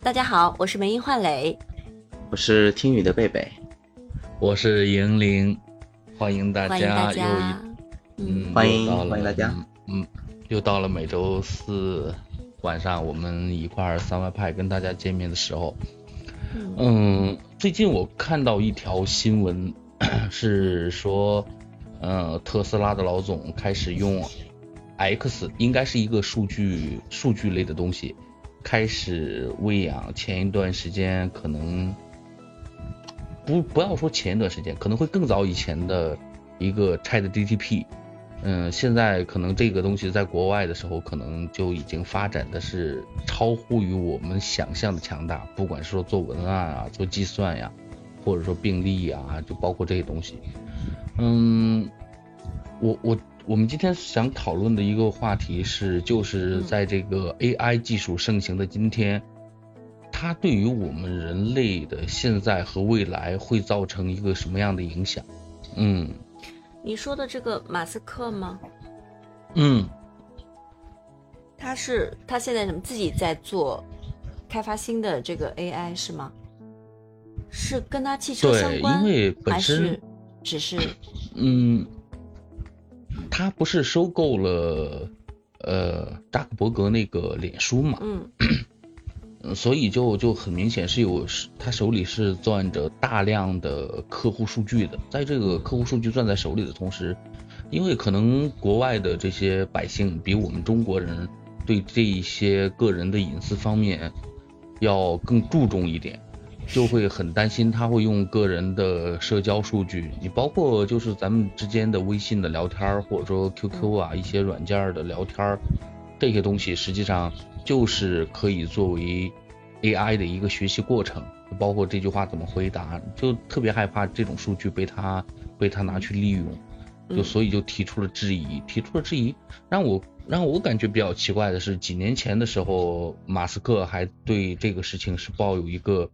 大家好，我是梅英焕磊，我是听雨的贝贝，我是莹玲，欢迎大欢迎大家。又。一嗯。欢迎欢迎大家。嗯，又到了每周四晚上我们一块儿三外派跟大家见面的时候。嗯，最近我看到一条新闻，是说，呃，特斯拉的老总开始用 X，应该是一个数据数据类的东西，开始喂养前一段时间可能不不要说前一段时间，可能会更早以前的一个 Chat GTP。嗯，现在可能这个东西在国外的时候，可能就已经发展的是超乎于我们想象的强大，不管是说做文案啊、做计算呀，或者说病例啊，就包括这些东西。嗯，我我我们今天想讨论的一个话题是，就是在这个 AI 技术盛行的今天，它对于我们人类的现在和未来会造成一个什么样的影响？嗯你说的这个马斯克吗？嗯，他是他现在什么自己在做开发新的这个 AI 是吗？是跟他汽车相对，关，因为本还身是只是嗯，他不是收购了呃扎克伯格那个脸书嘛，嗯。嗯 所以就就很明显是有他手里是攥着大量的客户数据的，在这个客户数据攥在手里的同时，因为可能国外的这些百姓比我们中国人对这一些个人的隐私方面要更注重一点，就会很担心他会用个人的社交数据，你包括就是咱们之间的微信的聊天儿，或者说 QQ 啊一些软件儿的聊天儿，这些东西实际上就是可以作为 AI 的一个学习过程，包括这句话怎么回答，就特别害怕这种数据被他被他拿去利用，就嗯所以就提出了质疑，提出了质疑，让我让我感觉比较奇怪的是，几年前的时候，马斯克还对这个事情是抱有一个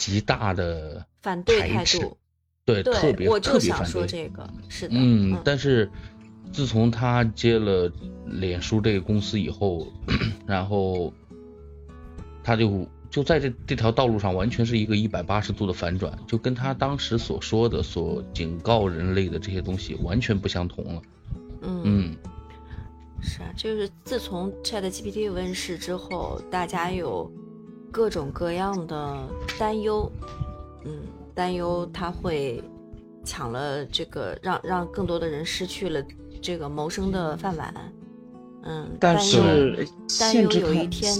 极大的反对态度。对，特，别我就想特别想。说这个，是的，嗯，但是自从他接了脸书这个公司以后，然后他就就在这这条道路上完全是一个一百八十度的反转，就跟他当时所说的、所警告人类的这些东西完全不相同了。嗯嗯，是啊，就是自从 Chat GPT 问世之后，大家有各种各样的担忧，嗯，担忧他会抢了这个，让让更多的人失去了这个谋生的饭碗，嗯，但担忧是担忧有一天，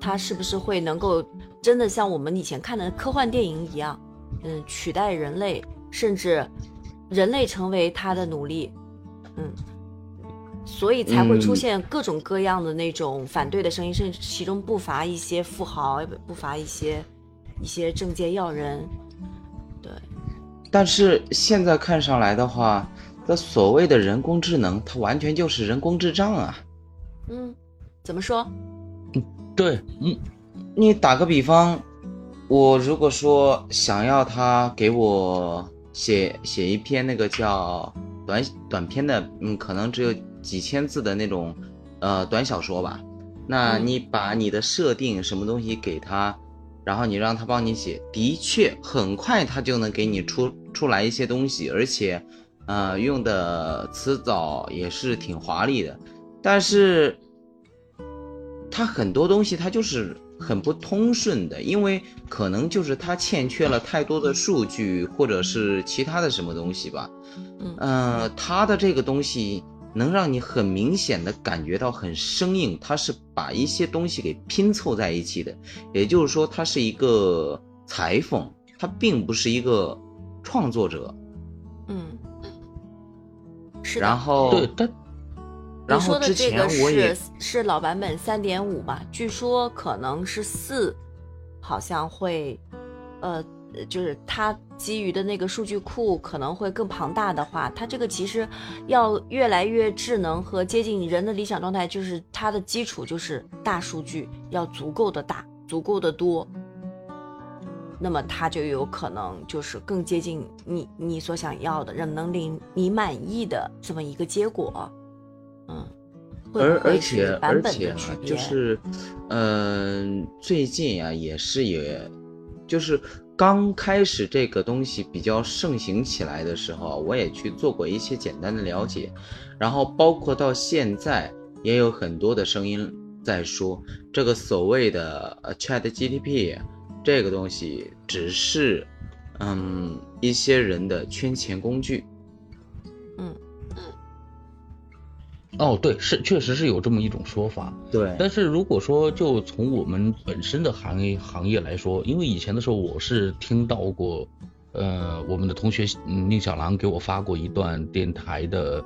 他是不是会能够真的像我们以前看的科幻电影一样，嗯，取代人类，甚至人类成为他的奴隶，嗯，所以才会出嗯现各种各样的那种反对的声音，甚至其中不乏一些富豪，不乏一些一些政界要人，对，但是现在看上来的话，这所谓的人工智能，它完全就是人工智障啊！嗯，怎么说？对，嗯你打个比方，我如果说想要他给我写写一篇那个叫短短篇的，嗯，可能只有几千字的那种呃短小说吧，那嗯你把你的设定什么东西给他，然后你让他帮你写，的确很快他就能给你出出来一些东西，而且呃用的词藻也是挺华丽的，但是。他很多东西他就是很不通顺的，因为可能就是它欠缺了太多的数据，或者是其他的什么东西吧。嗯呃，它的这个东西能让你很明显的感觉到很生硬，它是把一些东西给拼凑在一起的，也就是说，它是一个裁缝，它并不是一个创作者。嗯，是。然后，对，但然你说后之前的这个我也是是老版本三点五吧？据说可能是四，好像会，呃，就是它基于的那个数据库可能会更庞大的话，它这个其实要越来越智能和接近人的理想状态，就是它的基础就是大数据要足够的大，足够的多。那么它就有可能就是更接近你你所想要的，让能令你满意的这么一个结果。嗯，而而且而且啊？就是，嗯、最近啊，也是也，就是刚开始这个东西比较盛行起来的时候，我也去做过一些简单的了解，然后包括到现在也有很多的声音在说，这个所谓的呃 Chat GTP 这个东西只是，嗯，一些人的圈钱工具。哦，对，是确实是有这么一种说法。对但是如果说就从我们本身的行业行业来说，因为以前的时候我是听到过，呃，我们的同学嗯宁小郎给我发过一段电台的，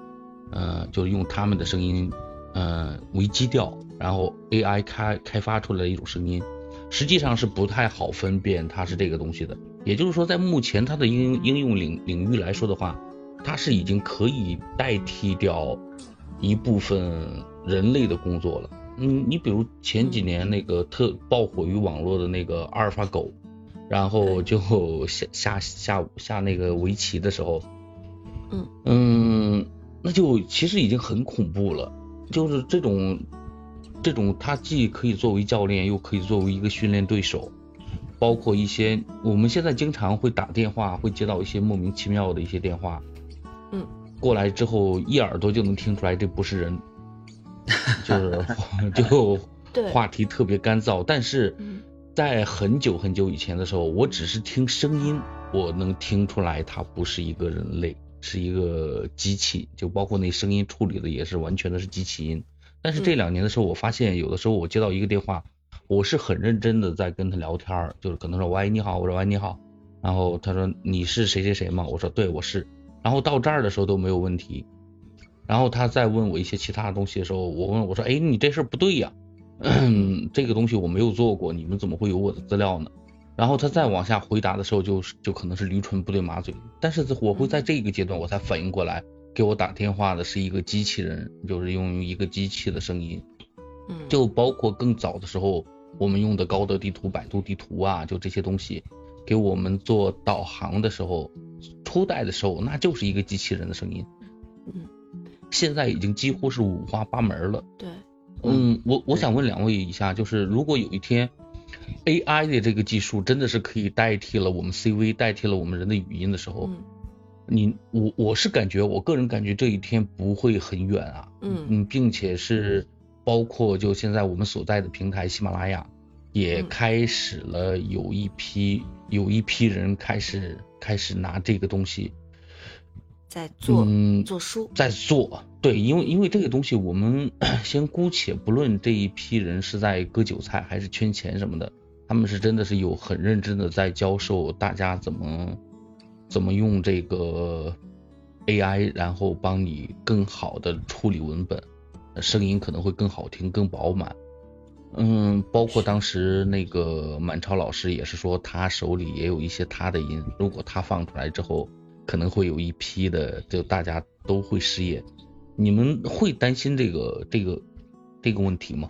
呃，就是用他们的声音，呃为基调，然后 AI 开开发出来的一种声音，实际上是不太好分辨它是这个东西的。也就是说，在目前它的应应用领领域来说的话，它是已经可以代替掉一部分人类的工作了。嗯，你比如前几年那个特爆火于网络的那个阿尔法狗，然后就下下下下那个围棋的时候，嗯嗯，那就其实已经很恐怖了。就是这种这种，它既可以作为教练，又可以作为一个训练对手。包括一些我们现在经常会打电话，会接到一些莫名其妙的一些电话，嗯，过来之后一耳朵就能听出来这不是人，就是 就话题特别干燥。但是嗯在很久很久以前的时候，我只是听声音，我能听出来他不是一个人类，是一个机器，就包括那声音处理的也是完全的是机器音。但是这嗯两年的时候，我发现有的时候我接到一个电话，我是很认真的在跟他聊天儿，就是可能说喂你好，我说喂你好，然后他说你是谁谁谁吗？我说对我是，然后到这儿的时候都没有问题，然后他再问我一些其他的东西的时候，我问我说哎你这事儿不对呀，这个东西我没有做过，你们怎么会有我的资料呢？然后他再往下回答的时候，就是就可能是驴唇不对马嘴，但是我会在这个阶段我才反应过来，给我打电话的是一个机器人，就是用一个机器的声音。嗯，就包括更早的时候，我们用的高德地图、百度地图啊，就这些东西，给我们做导航的时候，初代的时候那就是一个机器人的声音。嗯，现在已经几乎是五花八门了。对，嗯，我我想问两位一下，就是如果有一天 AI 的这个技术真的是可以代替了我们 CV，代替了我们人的语音的时候，嗯你我我是感觉，我个人感觉这一天不会很远啊。嗯嗯，并且是包括就现在我们所在的平台喜马拉雅，也嗯开始了有一批有一批人开始开始拿这个东西在做嗯做书，在做。对，因为因为这个东西，我们 先姑且不论这一批人是在割韭菜还是圈钱什么的，他们是真的是有很认真的在教授大家怎么怎么用这个 AI，然后帮你更好的处理文本，呃声音可能会更好听、更饱满。嗯，包括当时那个满超老师也是说，他手里也有一些他的音，如果他放出来之后，可能会有一批的，就大家都会失业。你们会担心这个这个这个问题吗？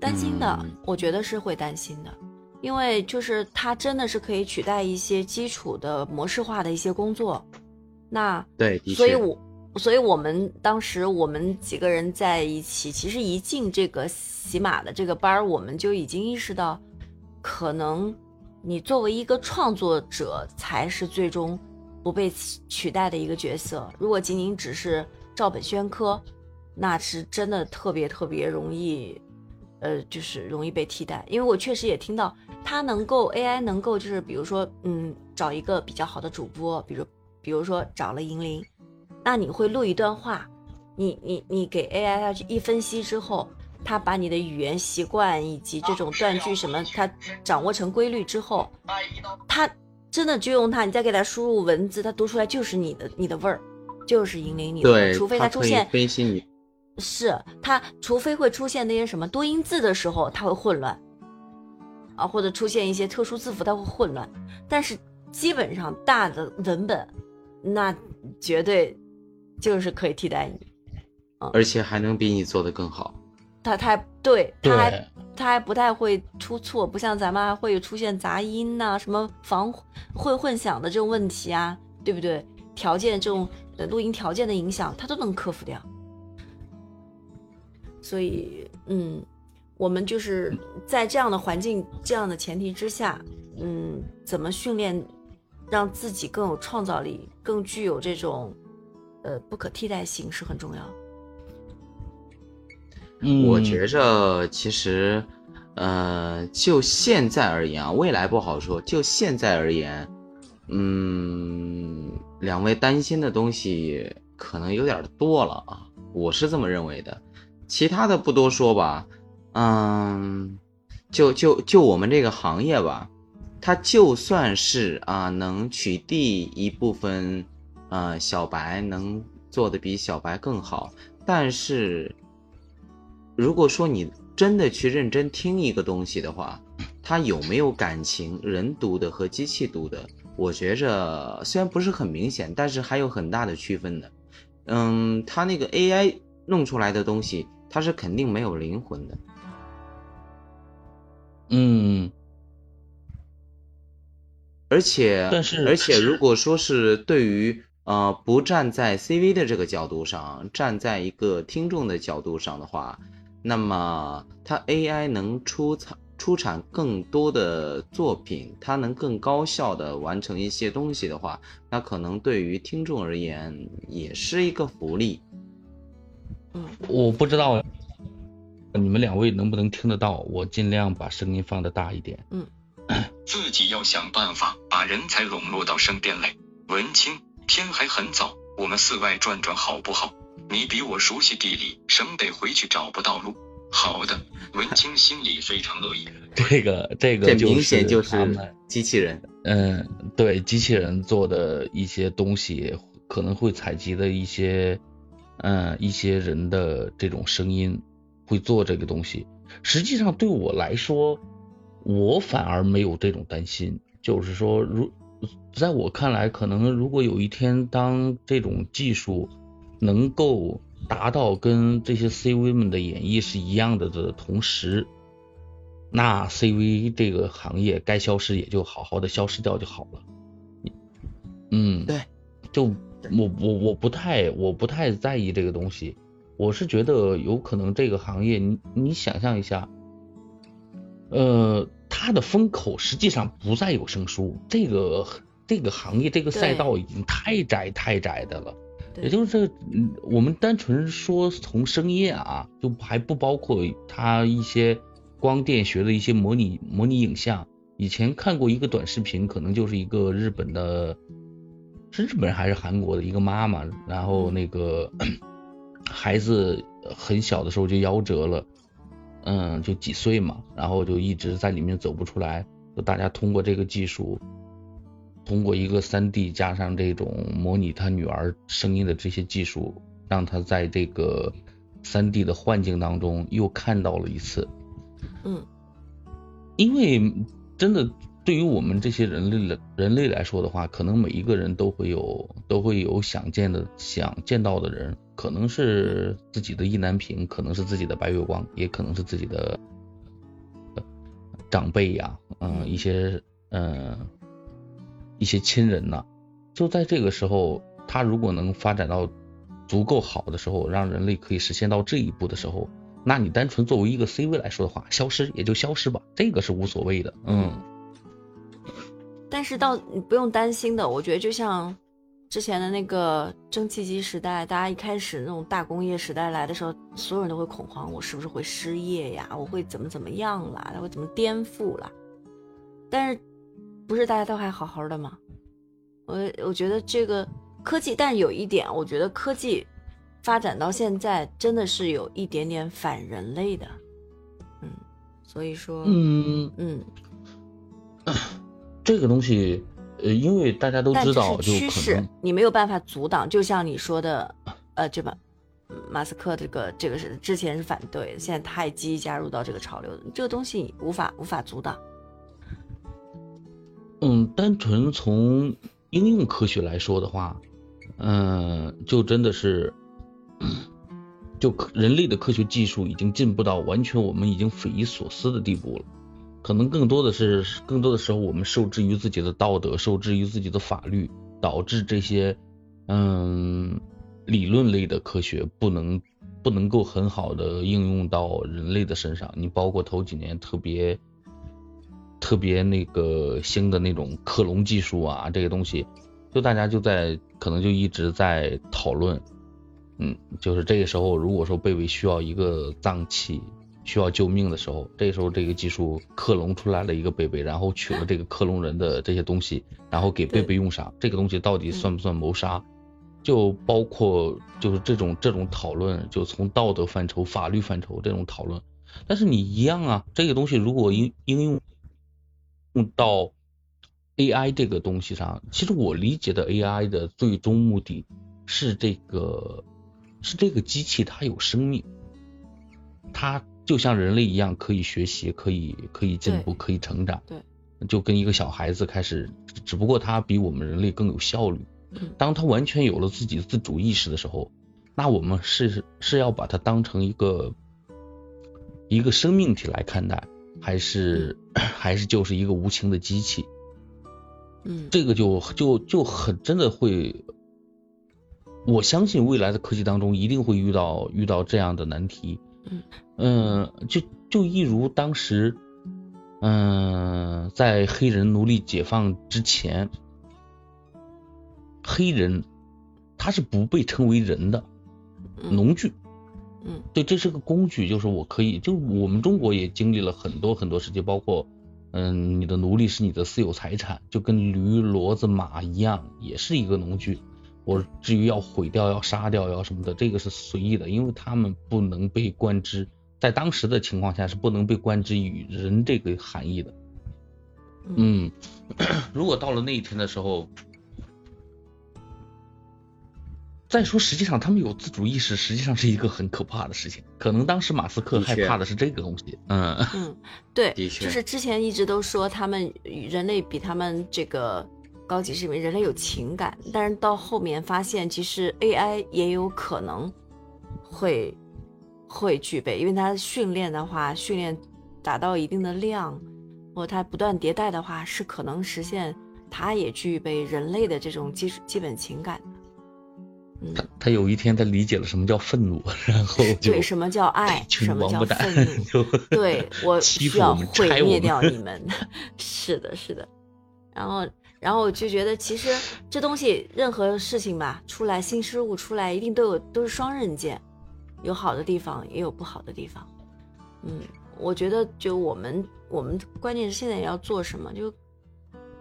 担心的，嗯我觉得是会担心的，因为就是它真的是可以取代一些基础的模式化的一些工作。那对，所以我，所以我们当时我们几个人在一起，其实一进这个喜马的这个班儿，我们就已经意识到，可能你作为一个创作者才是最终不被取代的一个角色。如果仅仅只是照本宣科，那是真的特别特别容易，呃，就是容易被替代。因为我确实也听到，他能够 AI 能够就是比如说，嗯，找一个比较好的主播，比如比如说找了银铃，那你会录一段话，你你你给 AI 它去一分析之后，它把你的语言习惯以及这种断句什么，它掌握成规律之后，它真的就用它，你再给它输入文字，它读出来就是你的你的味儿，就是引领你的，对，除非它出现分析你，是它，除非会出现那些什么多音字的时候，它会混乱，啊，或者出现一些特殊字符，它会混乱。但是基本上大的文本，那绝对就是可以替代你。而且还能比你做的更好。他他还对，他还他，还不太会出错，不像咱们还会出现杂音呐、什么防会混响的这种问题啊，对不对？条件这种呃录音条件的影响，他都能克服掉。所以嗯，我们就是在这样的环境、这样的前提之下，嗯，怎么训练让自己更有创造力、更具有这种呃不可替代性是很重要。嗯，我觉着其实，呃，就现在而言啊，未来不好说。就现在而言，嗯，两位担心的东西可能有点多了啊，我是这么认为的。其他的不多说吧，嗯，就就就我们这个行业吧，它就算是啊能取缔一部分，呃，小白能做的比小白更好，但是。如果说你真的去认真听一个东西的话，它有没有感情？人读的和机器读的，我觉着虽然不是很明显，但是还有很大的区分的。嗯，它那个 AI 弄出来的东西，它是肯定没有灵魂的。嗯，而且，但是，而且，如果说是对于呃不站在 CV 的这个角度上，站在一个听众的角度上的话。那么，它 AI 能出产出产更多的作品，它能更高效的完成一些东西的话，那可能对于听众而言也是一个福利。嗯，我不知道你们两位能不能听得到，我尽量把声音放的大一点。嗯，自己要想办法把人才笼络到身边来。文清，天还很早，我们寺外转转好不好？你比我熟悉地理，省得回去找不到路。好的，文清心里非常乐意。这个这个明显就是他们机器人。嗯，对，机器人做的一些东西可能会采集的一些，嗯，一些人的这种声音会做这个东西。实际上对我来说，我反而没有这种担心。就是说，如在我看来，可能如果有一天当这种技术。能够达到跟这些 CV 们的演绎是一样的的同时，那 CV 这个行业该消失也就好好的消失掉就好了。嗯，对，就我我我不太我不太在意这个东西，我是觉得有可能这个行业，你你想象一下，呃，它的风口实际上不再有声书，这个这个行业这个赛道已经太窄太窄的了。也就是，嗯，我们单纯说从声音啊，就还不包括它一些光电学的一些模拟模拟影像。以前看过一个短视频，可能就是一个日本的，是日本人还是韩国的一个妈妈，然后那个 孩子很小的时候就夭折了，嗯，就几岁嘛，然后就一直在里面走不出来，就大家通过这个技术。通过一个三 D 加上这种模拟他女儿声音的这些技术，让他在这个三 D 的幻境当中又看到了一次。嗯，因为真的对于我们这些人类的人类来说的话，可能每一个人都会有都会有想见的想见到的人，可能是自己的意难平，可能是自己的白月光，也可能是自己的长辈呀，嗯，一些嗯。一些亲人呐，就在这个时候，他如果能发展到足够好的时候，让人类可以实现到这一步的时候，那你单纯作为一个 C 位来说的话，消失也就消失吧，这个是无所谓的，嗯。但是到你不用担心的，我觉得就像之前的那个蒸汽机时代，大家一开始那种大工业时代来的时候，所有人都会恐慌，我是不是会失业呀？我会怎么怎么样啦？他会怎么颠覆啦？但是。不是大家都还好好的吗？我我觉得这个科技，但是有一点，我觉得科技发展到现在真的是有一点点反人类的，嗯，所以说，嗯嗯，这个东西，呃，因为大家都知道，就趋势，你没有办法阻挡。就像你说的，呃，这把马斯克这个这个是之前是反对，现在太积极加入到这个潮流，这个东西无法无法阻挡。嗯，单纯从应用科学来说的话，嗯，就真的是，就人类的科学技术已经进步到完全我们已经匪夷所思的地步了。可能更多的是，更多的时候我们受制于自己的道德，受制于自己的法律，导致这些嗯理论类的科学不能不能够很好的应用到人类的身上。你包括头几年特别特别那个新的那种克隆技术啊，这些东西，就大家就在可能就一直在讨论，嗯，就是这个时候如果说贝贝需要一个脏器。需要救命的时候，这时候这个技术克隆出来了一个贝贝，然后取了这个克隆人的这些东西，然后给贝贝用上。这个东西到底算不算谋杀？就包括就是这种这种讨论，就从道德范畴、法律范畴这种讨论。但是你一样啊，这个东西如果应应用用到 AI 这个东西上，其实我理解的 AI 的最终目的是这个是这个机器它有生命，它。就像人类一样，可以学习，可以可以进步，可以成长。对，就跟一个小孩子开始，只不过他比我们人类更有效率。当他完全有了自己自主意识的时候，那我们是是要把它当成一个一个生命体来看待，还是还是就是一个无情的机器？嗯，这个就就就很真的会，我相信未来的科技当中一定会遇到遇到这样的难题。嗯，就就一如当时，嗯，在黑人奴隶解放之前，黑人他是不被称为人的，农具，嗯，对，这是个工具，就是我可以，就我们中国也经历了很多很多事情，包括，嗯，你的奴隶是你的私有财产，就跟驴、骡子、马一样，也是一个农具。我至于要毁掉、要杀掉、要什么的，这个是随意的，因为他们不能被观之，在当时的情况下是不能被观之于人这个含义的。嗯，如果到了那一天的时候，再说实际上他们有自主意识，实际上是一个很可怕的事情。可能当时马斯克害怕的是这个东西。嗯嗯，对，的确，就是之前一直都说他们人类比他们这个。高级是因为人类有情感，但是到后面发现，其实 AI 也有可能会会具备，因为它训练的话，训练达到一定的量，或它不断迭代的话，是可能实现它也具备人类的这种基基本情感的。嗯，他有一天他理解了什么叫愤怒，然后对什么叫爱，什么叫愤 怒，对我需要毁灭掉你 们，是的，是的，然后。然后我就觉得，其实这东西任何事情吧，出来新事物出来，一定都有都是双刃剑，有好的地方，也有不好的地方。嗯，我觉得就我们我们关键是现在要做什么，就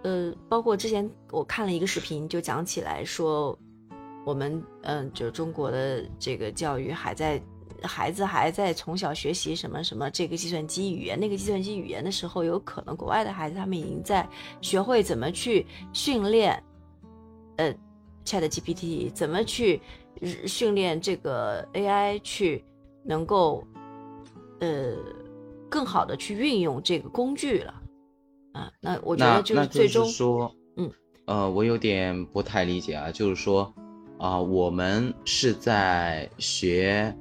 呃，包括之前我看了一个视频，就讲起来说，我们嗯，就中国的这个教育还在。孩子还在从小学习什么什么这个计算机语言那个计算机语言的时候，有可能国外的孩子他们已经在学会怎么去训练，呃，Chat GPT 怎么去训练这个 AI 去能够呃更好的去运用这个工具了啊。那我觉得就是最终说，嗯呃，我有点不太理解啊，就是说啊，我们是在学。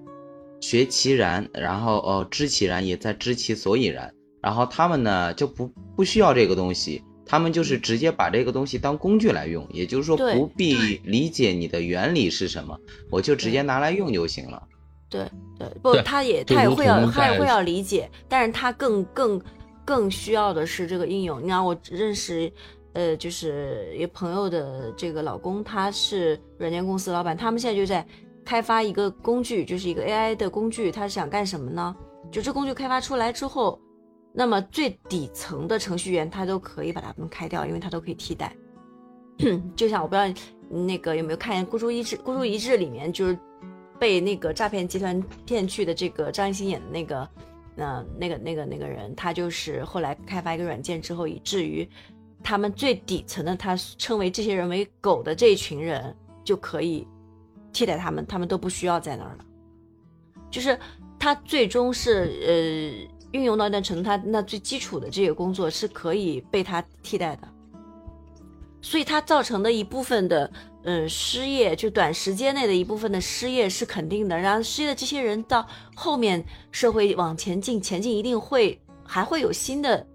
学其然，然后哦，知其然也在知其所以然。然后他们呢就不不需要这个东西，他们就是直接把这个东西当工具来用，也就是说不必理解你的原理是什么，我就直接拿来用就行了。对对，不，他也他也会要他也会要理解，但是他更更更需要的是这个应用。你看，我认识呃，就是一朋友的这个老公，他是软件公司老板，他们现在就在。开发一个工具，就是一个 AI 的工具，它是想干什么呢？就这工具开发出来之后，那么最底层的程序员他都可以把它们开掉，因为它都可以替代。就像我不知道那个有没有看《孤注一掷》，《孤注一掷》里面就是被那个诈骗集团骗去的这个张艺兴演的那个，呃，那个那个那个人，他就是后来开发一个软件之后，以至于他们最底层的，他称为这些人为狗的这一群人就可以。替代他们，他们都不需要在那儿了。就是他最终是呃运用到一定程度，他那最基础的这个工作是可以被他替代的。所以它造成的一部分的嗯失业，就短时间内的一部分的失业是肯定的。然后失业的这些人到后面社会往前进，前进一定会还会有新的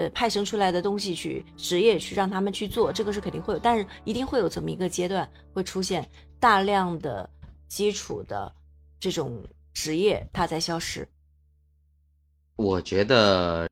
呃派生出来的东西去职业去让他们去做，这个是肯定会有，但是一定会有这么一个阶段会出现。大量的基础的，这种职业它在消失？我觉得